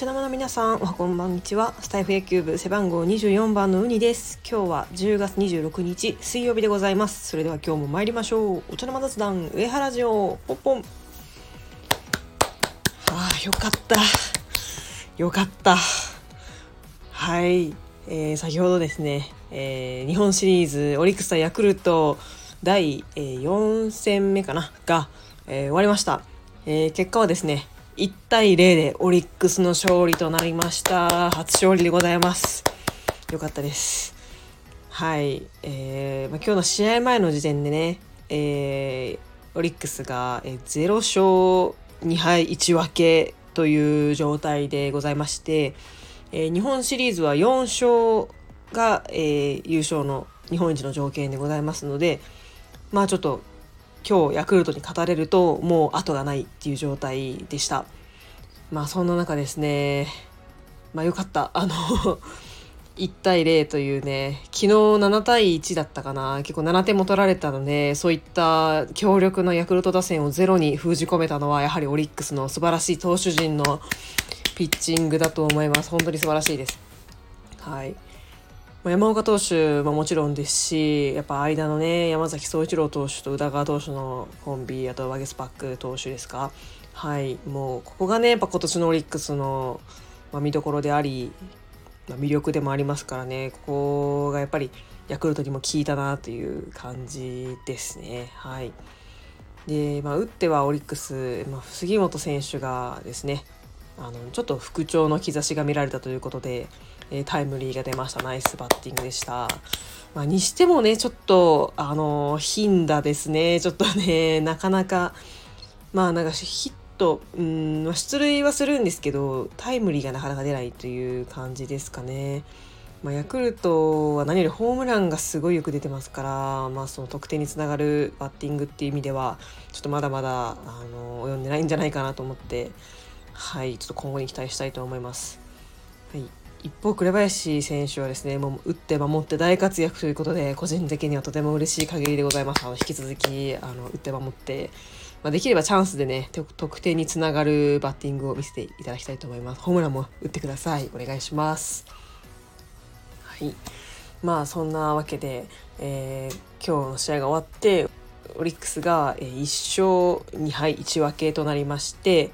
皆さんおはこんばんにちは。スタイフ野球部背番号24番のウニです。今日は10月26日水曜日でございます。それでは今日も参りましょう。お茶の間雑談上原城ポンポン。あーよかった。よかった。はい、えー先ほどですね、えー日本シリーズオリックス対ヤクルト第、4戦目かなが、えー終わりました、えー結果はですね1対0でオリックスの勝利となりました。初勝利でございます。よかったです。はい、えーまあ、今日の試合前の時点でね、えーオリックスがえー0勝2敗1分けという状態でございまして、えー日本シリーズは4勝が、えー優勝の日本一の条件でございますのでまあちょっと今日ヤクルトに勝たれるともう後がないっていう状態でした。まあそんな中ですねまあよかった。あの 1対0というね昨日7対1だったかな。結構7点も取られたのでそういった強力なヤクルト打線をゼロに封じ込めたのはやはりオリックスの素晴らしい投手陣のピッチングだと思います。本当に素晴らしいです。はい。山岡投手ももちろんですしやっぱ間のね山崎総一郎投手と宇田川投手のコンビあとワゲスパック投手ですか。はいもうここがねやっぱ今年のオリックスの、まあ、見どころであり、まあ、魅力でもありますからね。ここがやっぱりヤクルトにも効いたなという感じですね。はい。で、まあ、打ってはオリックス、まあ、杉本選手がですねあのちょっと復調の兆しが見られたということで、えータイムリーが出ました。ナイスバッティングでした、まあ、にしてもねちょっとあの頻打ですね。ちょっとね なかなかまあなんかヒットうん出塁はするんですけどタイムリーがなかなか出ないという感じですかね。まあ、ヤクルトは何よりホームランがすごいよく出てますから、まあ、その得点につながるバッティングっていう意味ではちょっとまだまだあの及んでないんじゃないかなと思ってはいちょっと今後に期待したいと思います。はい一方紅林選手はですねもう打って守って大活躍ということで個人的にはとても嬉しい限りでございます。あの引き続きあの打って守って、まあ、できればチャンスでね得点につながるバッティングを見せていただきたいと思います。ホームランも打ってください。お願いします。はい。まあそんなわけで、えー今日の試合が終わってオリックスが1勝2敗1分けとなりまして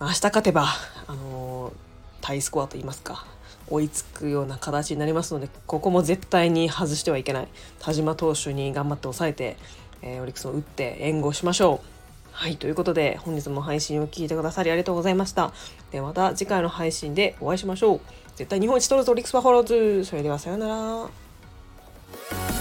明日勝てばあのータイスコアといいますか追いつくような形になりますのでここも絶対に外してはいけない田島投手に頑張って抑えて、えーオリックスを打って援護しましょう。はいということで本日も配信を聞いてくださりありがとうございました。ではまた次回の配信でお会いしましょう。絶対日本一取るぞオリックスバファローズそれではさようなら。